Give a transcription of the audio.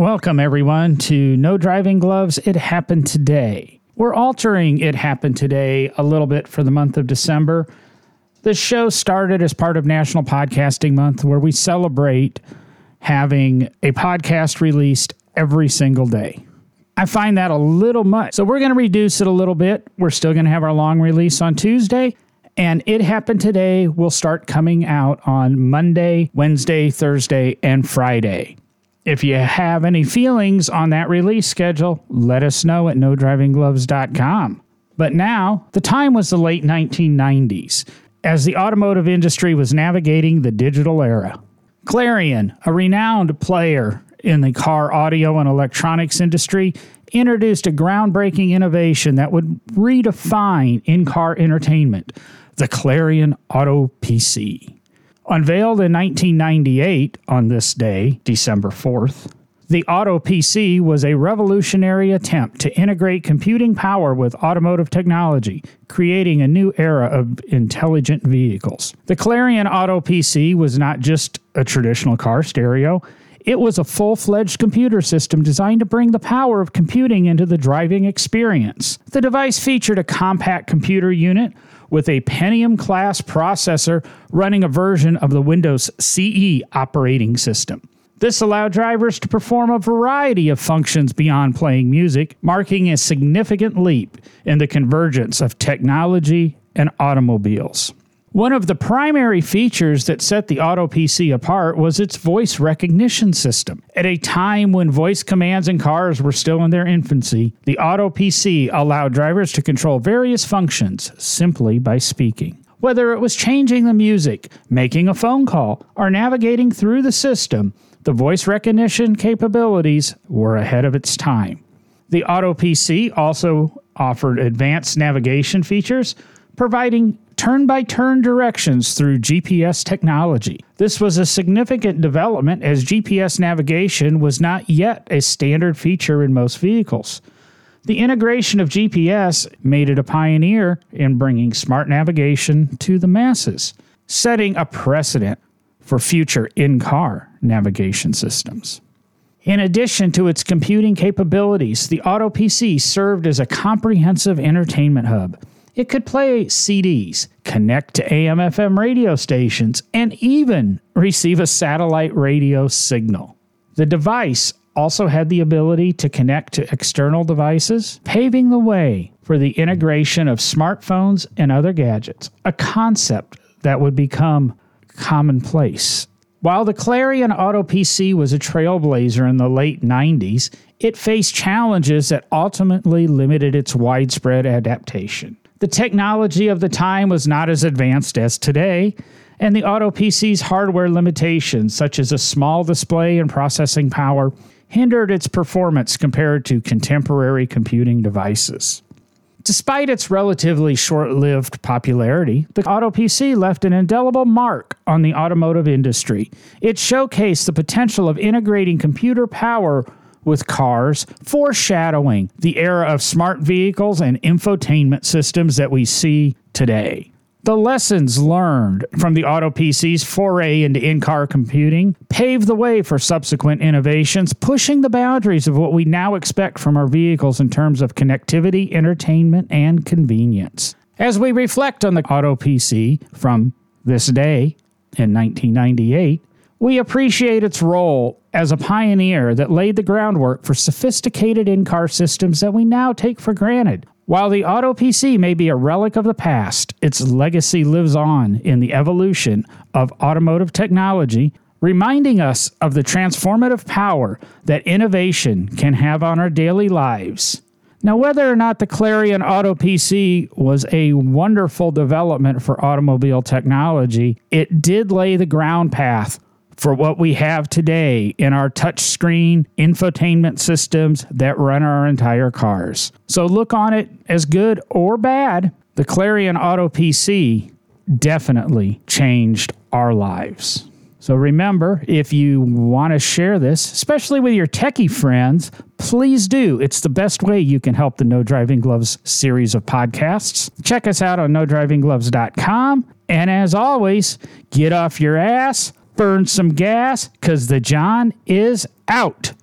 Welcome, everyone, to No Driving Gloves It Happened Today. We're altering It Happened Today a little bit for the month of December. This show started as part of National Podcasting Month, where we celebrate having a podcast released every single day. I find that a little much. So we're going to reduce it a little bit. We're still going to have our long release on Tuesday. And It Happened Today will start coming out on Monday, Wednesday, Thursday, and Friday. If you have any feelings on that release schedule, let us know at nodrivinggloves.com. But now, the time was the late 1990s, as the automotive industry was navigating the digital era. Clarion, a renowned player in the car audio and electronics industry, introduced a groundbreaking innovation that would redefine in car entertainment the Clarion Auto PC. Unveiled in 1998 on this day, December 4th, the Auto PC was a revolutionary attempt to integrate computing power with automotive technology, creating a new era of intelligent vehicles. The Clarion Auto PC was not just a traditional car stereo, it was a full fledged computer system designed to bring the power of computing into the driving experience. The device featured a compact computer unit with a Pentium class processor running a version of the Windows CE operating system. This allowed drivers to perform a variety of functions beyond playing music, marking a significant leap in the convergence of technology and automobiles. One of the primary features that set the Auto PC apart was its voice recognition system. At a time when voice commands in cars were still in their infancy, the Auto PC allowed drivers to control various functions simply by speaking. Whether it was changing the music, making a phone call, or navigating through the system, the voice recognition capabilities were ahead of its time. The Auto PC also offered advanced navigation features, providing turn by turn directions through GPS technology. This was a significant development as GPS navigation was not yet a standard feature in most vehicles. The integration of GPS made it a pioneer in bringing smart navigation to the masses, setting a precedent for future in car navigation systems. In addition to its computing capabilities, the Auto PC served as a comprehensive entertainment hub. It could play CDs, connect to AM FM radio stations, and even receive a satellite radio signal. The device also had the ability to connect to external devices, paving the way for the integration of smartphones and other gadgets, a concept that would become commonplace. While the Clarion Auto PC was a trailblazer in the late 90s, it faced challenges that ultimately limited its widespread adaptation. The technology of the time was not as advanced as today, and the Auto PC's hardware limitations, such as a small display and processing power, hindered its performance compared to contemporary computing devices. Despite its relatively short lived popularity, the Auto PC left an indelible mark on the automotive industry. It showcased the potential of integrating computer power with cars, foreshadowing the era of smart vehicles and infotainment systems that we see today. The lessons learned from the Auto PC's foray into in car computing paved the way for subsequent innovations, pushing the boundaries of what we now expect from our vehicles in terms of connectivity, entertainment, and convenience. As we reflect on the Auto PC from this day in 1998, we appreciate its role as a pioneer that laid the groundwork for sophisticated in car systems that we now take for granted. While the Auto PC may be a relic of the past, its legacy lives on in the evolution of automotive technology, reminding us of the transformative power that innovation can have on our daily lives. Now, whether or not the Clarion Auto PC was a wonderful development for automobile technology, it did lay the ground path for what we have today in our touchscreen infotainment systems that run our entire cars. So look on it as good or bad. The Clarion Auto PC definitely changed our lives. So remember, if you want to share this, especially with your techie friends, please do. It's the best way you can help the No Driving Gloves series of podcasts. Check us out on nodrivinggloves.com. And as always, get off your ass burn some gas because the John is out.